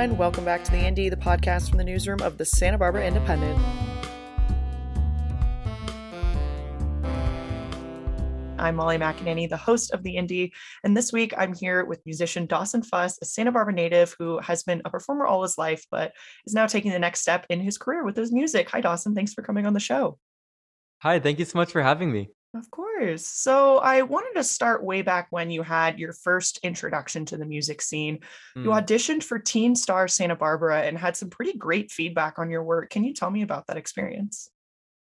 and welcome back to the Indy, the podcast from the newsroom of the Santa Barbara Independent. I'm Molly McAnany, the host of the Indy, and this week I'm here with musician Dawson Fuss, a Santa Barbara native who has been a performer all his life, but is now taking the next step in his career with his music. Hi, Dawson. Thanks for coming on the show. Hi, thank you so much for having me. Of course. So I wanted to start way back when you had your first introduction to the music scene. Mm. You auditioned for Teen Star Santa Barbara and had some pretty great feedback on your work. Can you tell me about that experience?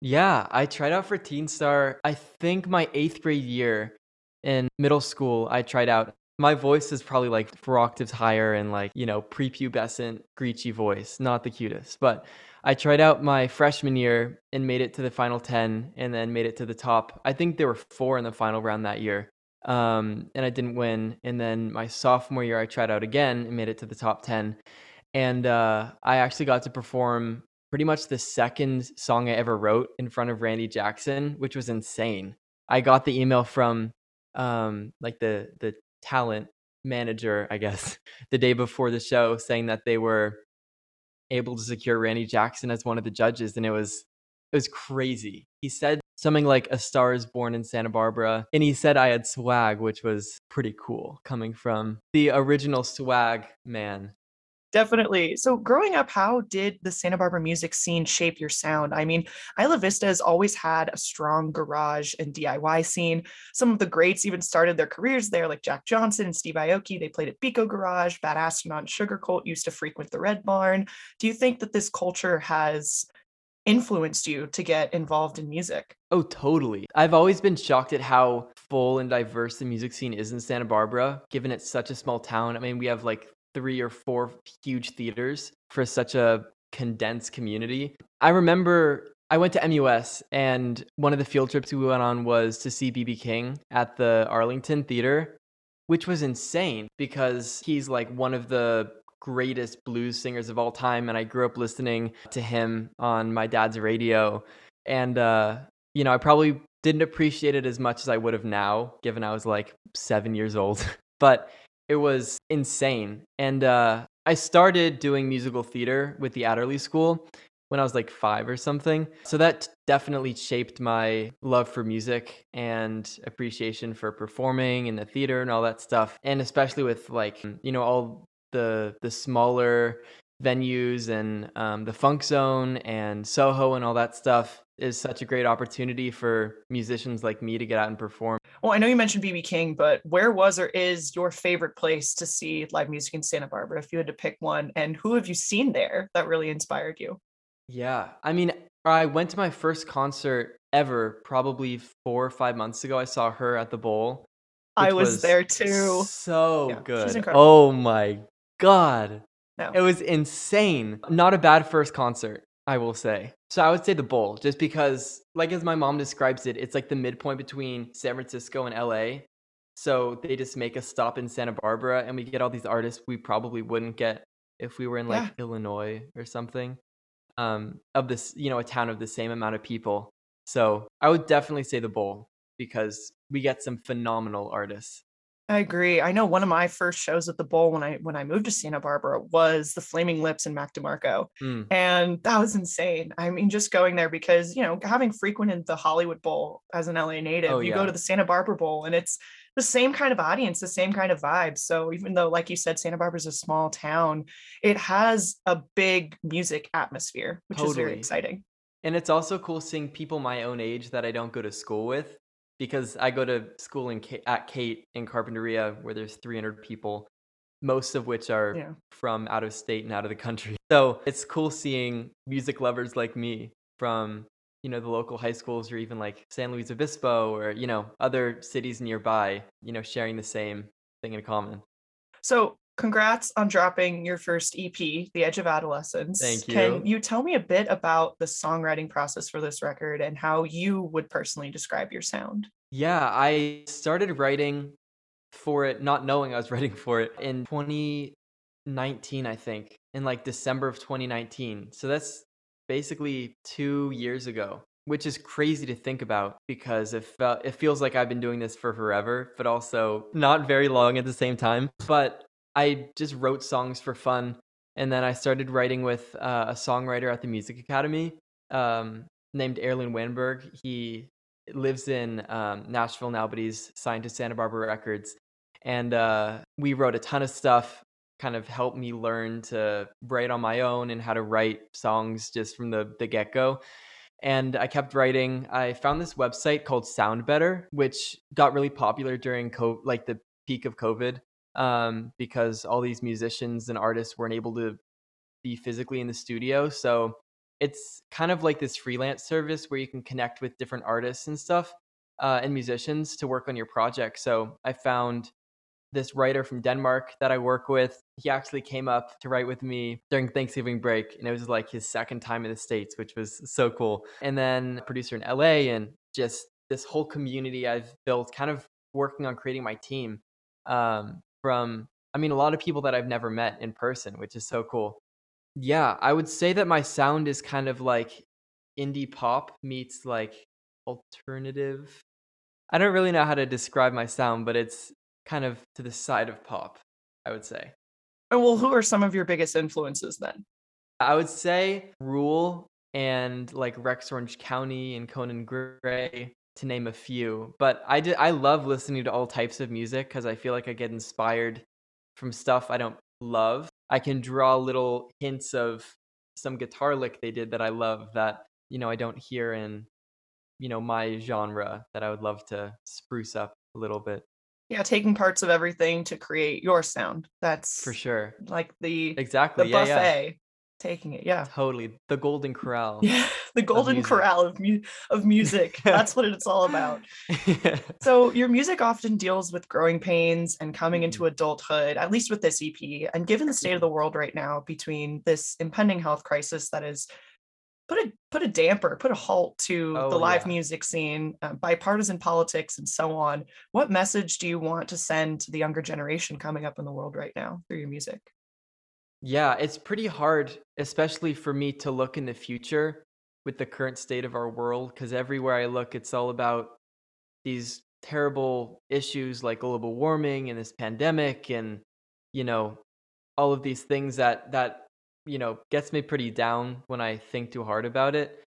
Yeah, I tried out for Teen Star, I think my eighth grade year in middle school. I tried out. My voice is probably like four octaves higher and like, you know, prepubescent, screechy voice, not the cutest. But I tried out my freshman year and made it to the final 10 and then made it to the top. I think there were four in the final round that year. Um, and I didn't win. And then my sophomore year, I tried out again and made it to the top 10. And uh, I actually got to perform pretty much the second song I ever wrote in front of Randy Jackson, which was insane. I got the email from um, like the the talent manager, I guess, the day before the show saying that they were able to secure Randy Jackson as one of the judges and it was it was crazy. He said something like a star is born in Santa Barbara and he said I had swag which was pretty cool coming from the original swag man Definitely. So, growing up, how did the Santa Barbara music scene shape your sound? I mean, Isla Vista has always had a strong garage and DIY scene. Some of the greats even started their careers there, like Jack Johnson and Steve Aoki. They played at Biko Garage. Bad Astronaut Sugarcult used to frequent the Red Barn. Do you think that this culture has influenced you to get involved in music? Oh, totally. I've always been shocked at how full and diverse the music scene is in Santa Barbara, given it's such a small town. I mean, we have like three or four huge theaters for such a condensed community. I remember I went to MUS and one of the field trips we went on was to see BB King at the Arlington Theater, which was insane because he's like one of the greatest blues singers of all time and I grew up listening to him on my dad's radio and uh you know, I probably didn't appreciate it as much as I would have now given I was like 7 years old. but it was insane. And uh, I started doing musical theater with the Adderley School when I was like five or something. So that definitely shaped my love for music and appreciation for performing in the theater and all that stuff. And especially with like, you know, all the the smaller venues and um, the funk zone and Soho and all that stuff is such a great opportunity for musicians like me to get out and perform. Well, I know you mentioned BB King, but where was or is your favorite place to see live music in Santa Barbara if you had to pick one? And who have you seen there that really inspired you? Yeah, I mean, I went to my first concert ever probably four or five months ago. I saw her at the Bowl. I was, was there too. So yeah, good. Oh my God. No. It was insane. Not a bad first concert. I will say. So I would say the bowl, just because, like as my mom describes it, it's like the midpoint between San Francisco and LA. So they just make a stop in Santa Barbara, and we get all these artists we probably wouldn't get if we were in like yeah. Illinois or something. Um, of this, you know, a town of the same amount of people. So I would definitely say the bowl because we get some phenomenal artists. I agree. I know one of my first shows at the Bowl when I when I moved to Santa Barbara was the Flaming Lips and Mac DeMarco, mm. and that was insane. I mean, just going there because you know having frequented the Hollywood Bowl as an LA native, oh, you yeah. go to the Santa Barbara Bowl and it's the same kind of audience, the same kind of vibe. So even though, like you said, Santa Barbara is a small town, it has a big music atmosphere, which totally. is very exciting. And it's also cool seeing people my own age that I don't go to school with because I go to school in at Cate in Carpinteria where there's 300 people, most of which are yeah. from out of state and out of the country. So it's cool seeing music lovers like me from you know the local high schools or even like San Luis Obispo or you know other cities nearby, you know sharing the same thing in common. So congrats on dropping your first EP, The Edge of Adolescence. Thank you. Can you tell me a bit about the songwriting process for this record and how you would personally describe your sound? Yeah, I started writing for it, not knowing I was writing for it in 2019, I think, in like December of 2019. So that's basically two years ago. Which is crazy to think about because it, felt, it feels like I've been doing this for forever, but also not very long at the same time. But I just wrote songs for fun And then I started writing with uh, a songwriter at the Music Academy um, named Erlen Weinberg. He lives in um, Nashville now, but he's signed to Santa Barbara Records. And uh, we wrote a ton of stuff, kind of helped me learn to write on my own and how to write songs just from the, the get go. And I kept writing. I found this website called SoundBetter, which got really popular during co- like the peak of COVID um, because all these musicians and artists weren't able to be physically in the studio. So it's kind of like this freelance service where you can connect with different artists and stuff uh, and musicians to work on your project. So I found this writer from Denmark that I work with. He actually came up to write with me during Thanksgiving break, and it was like his second time in the States, which was so cool. And then producer in LA, and just this whole community I've built, kind of working on creating my team um, from, I mean, a lot of people that I've never met in person, which is so cool. Yeah, I would say that my sound is kind of like indie pop meets like alternative. I don't really know how to describe my sound, but it's kind of to the side of pop, I would say. Oh, well, who are some of your biggest influences then? I would say Ruel and like Rex Orange County and Conan Gray to name a few. But I did I love listening to all types of music because I feel like I get inspired from stuff I don't love. I can draw little hints of some guitar lick they did that I love that, you know, I don't hear in, you know, my genre that I would love to spruce up a little bit. Yeah, taking parts of everything to create your sound. That's for sure. Like the exactly the yeah, buffet. Yeah taking it. Yeah, totally. The golden corral. Yeah, the golden of corral of mu- of music. That's what it's all about. so your music often deals with growing pains and coming mm-hmm. into adulthood. At least with this EP, and given the state of the world right now, between this impending health crisis that is put a put a damper, put a halt to oh, the live yeah. music scene, uh, bipartisan politics, and so on. What message do you want to send to the younger generation coming up in the world right now through your music? Yeah, it's pretty hard, especially for me to look in the future with the current state of our world, because everywhere I look, it's all about these terrible issues like global warming and this pandemic and you know all of these things that that you know gets me pretty down when i think too hard about it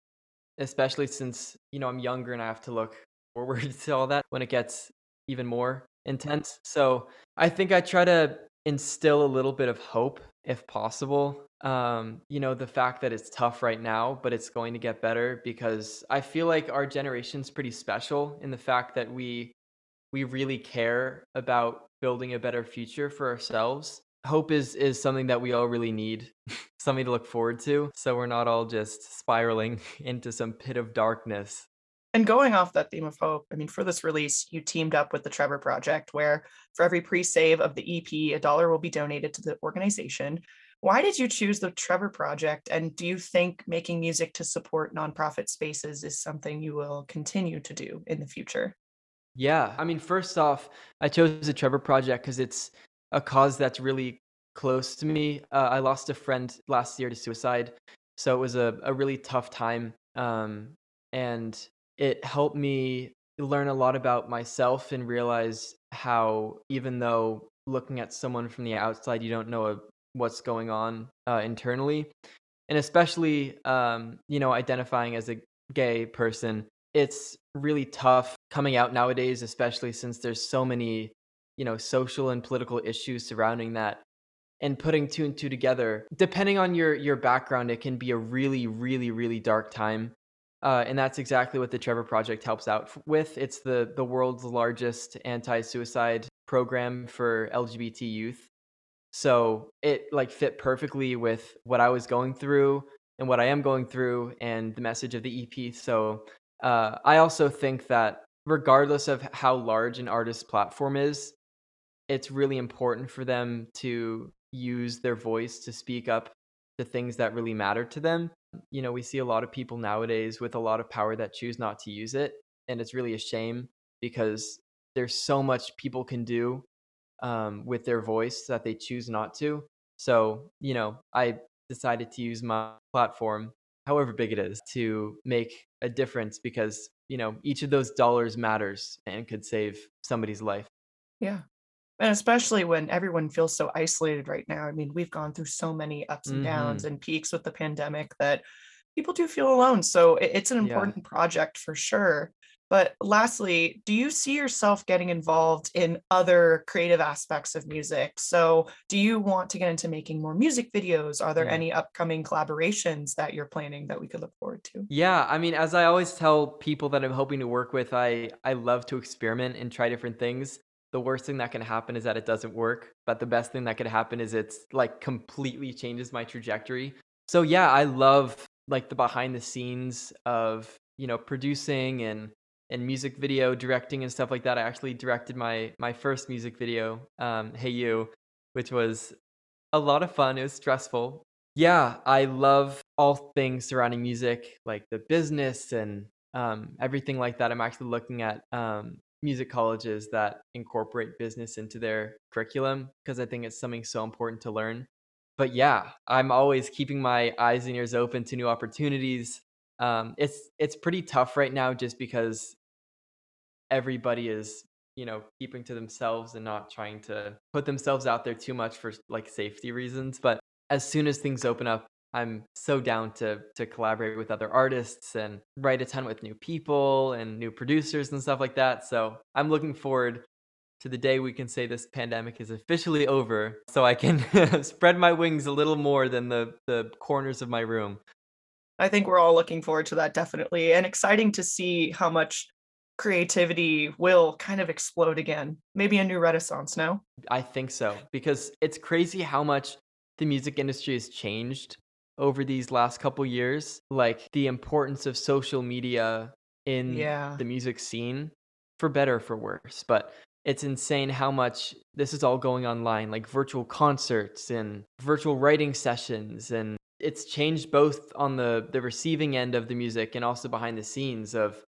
especially since you know i'm younger and i have to look forward to all that when it gets even more intense. So i think i try to instill a little bit of hope if possible. Um, you know, the fact that it's tough right now, but it's going to get better because I feel like our generation's pretty special in the fact that we we really care about building a better future for ourselves. Hope is is something that we all really need, something to look forward to, so we're not all just spiraling into some pit of darkness. And going off that theme of hope, I mean, for this release, you teamed up with the Trevor Project, where for every pre save of the EP, a dollar will be donated to the organization. Why did you choose the Trevor Project? And do you think making music to support nonprofit spaces is something you will continue to do in the future? Yeah. I mean, first off, I chose the Trevor Project because it's a cause that's really close to me. Uh, I lost a friend last year to suicide. So it was a, a really tough time. Um, and it helped me learn a lot about myself and realize how even though looking at someone from the outside you don't know what's going on uh, internally and especially um, you know identifying as a gay person it's really tough coming out nowadays especially since there's so many you know social and political issues surrounding that and putting two and two together depending on your your background it can be a really really really dark time uh, and that's exactly what the Trevor Project helps out with. It's the the world's largest anti-suicide program for LGBT youth. So it like fit perfectly with what I was going through and what I am going through and the message of the EP. So uh, I also think that regardless of how large an artist's platform is, it's really important for them to use their voice to speak up the things that really matter to them you know, we see a lot of people nowadays with a lot of power that choose not to use it. And it's really a shame because there's so much people can do um, with their voice that they choose not to. So, you know, I decided to use my platform, however big it is, to make a difference because, you know, each of those dollars matters and could save somebody's life. Yeah. And especially when everyone feels so isolated right now. I mean, we've gone through so many ups and downs mm-hmm. and peaks with the pandemic that people do feel alone. So it's an important yeah. project for sure. But lastly, do you see yourself getting involved in other creative aspects of music? So, do you want to get into making more music videos? Are there yeah. any upcoming collaborations that you're planning that we could look forward to? Yeah, I mean, as I always tell people that I'm hoping to work with, I I love to experiment and try different things. The worst thing that can happen is that it doesn't work, but the best thing that could happen is it's like completely changes my trajectory. So, yeah, I love like the behind the scenes of, you know, producing and and music video directing and stuff like that. I actually directed my my first music video, um, "Hey You," which was a lot of fun. It was stressful. Yeah, I love all things surrounding music, like the business and um, everything like that. I'm actually looking at um, music colleges that incorporate business into their curriculum because I think it's something so important to learn. But yeah, I'm always keeping my eyes and ears open to new opportunities. Um, it's it's pretty tough right now just because everybody is you know keeping to themselves and not trying to put themselves out there too much for like safety reasons but as soon as things open up i'm so down to to collaborate with other artists and write a ton with new people and new producers and stuff like that so i'm looking forward to the day we can say this pandemic is officially over so i can spread my wings a little more than the the corners of my room i think we're all looking forward to that definitely and exciting to see how much creativity will kind of explode again. Maybe a new renaissance, no? I think so because it's crazy how much the music industry has changed over these last couple years, like the importance of social media in yeah. the music scene for better for worse, but it's insane how much this is all going online like virtual concerts and virtual writing sessions and it's changed both on the the receiving end of the music and also behind the scenes of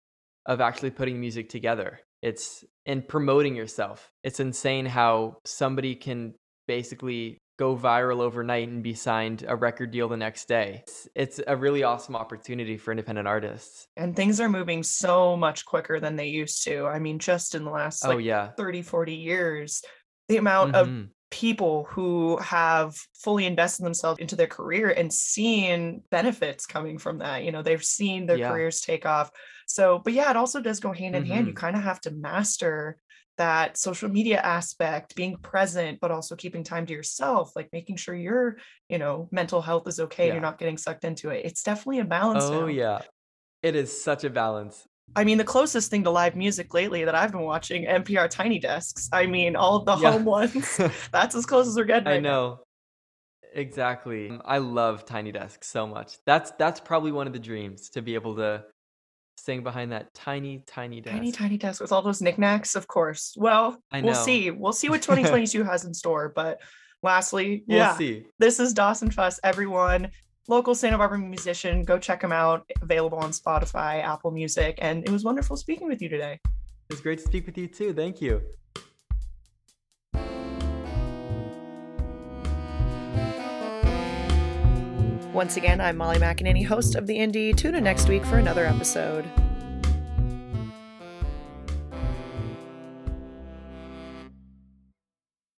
of actually putting music together. It's in promoting yourself. It's insane how somebody can basically go viral overnight and be signed a record deal the next day. It's, it's, a really awesome opportunity for independent artists. And things are moving so much quicker than they used to. I mean, just in the last oh, like oh, yeah. 30, 40 years, the amount mm-hmm. of people who have fully invested themselves into their career and seen benefits coming from that. You know, they've seen their yeah. careers take off so, but yeah, it also does go hand in mm-hmm. hand. You mm-hmm. kind of have to master that social media aspect, being present, but also keeping time to yourself, like making sure your, you know, mental health is okay. Yeah. You're not getting sucked into it. It's definitely a balance. Oh, now. yeah. It is such a balance. I mean, the closest thing to live music lately that I've been watching, NPR Tiny Desks. I mean, all the yeah. home ones. That's as close as we're getting. Right I know. Now. Exactly. I love Tiny Desks so much. That's that's probably one of the dreams to be able to sing behind that tiny, tiny desk. Tiny, tiny desk with all those knickknacks, of course. Well, we'll see. We'll see what 2022 has in store. But lastly, we'll yeah, see. This is Dawson Fuss, everyone. Local Santa Barbara musician. Go check him out. Available on Spotify, Apple Music. And it was wonderful speaking with you today. It was great to speak with you too. Thank you. Once again, I'm Molly McAnany, host of The Indy. Tune in next week for another episode.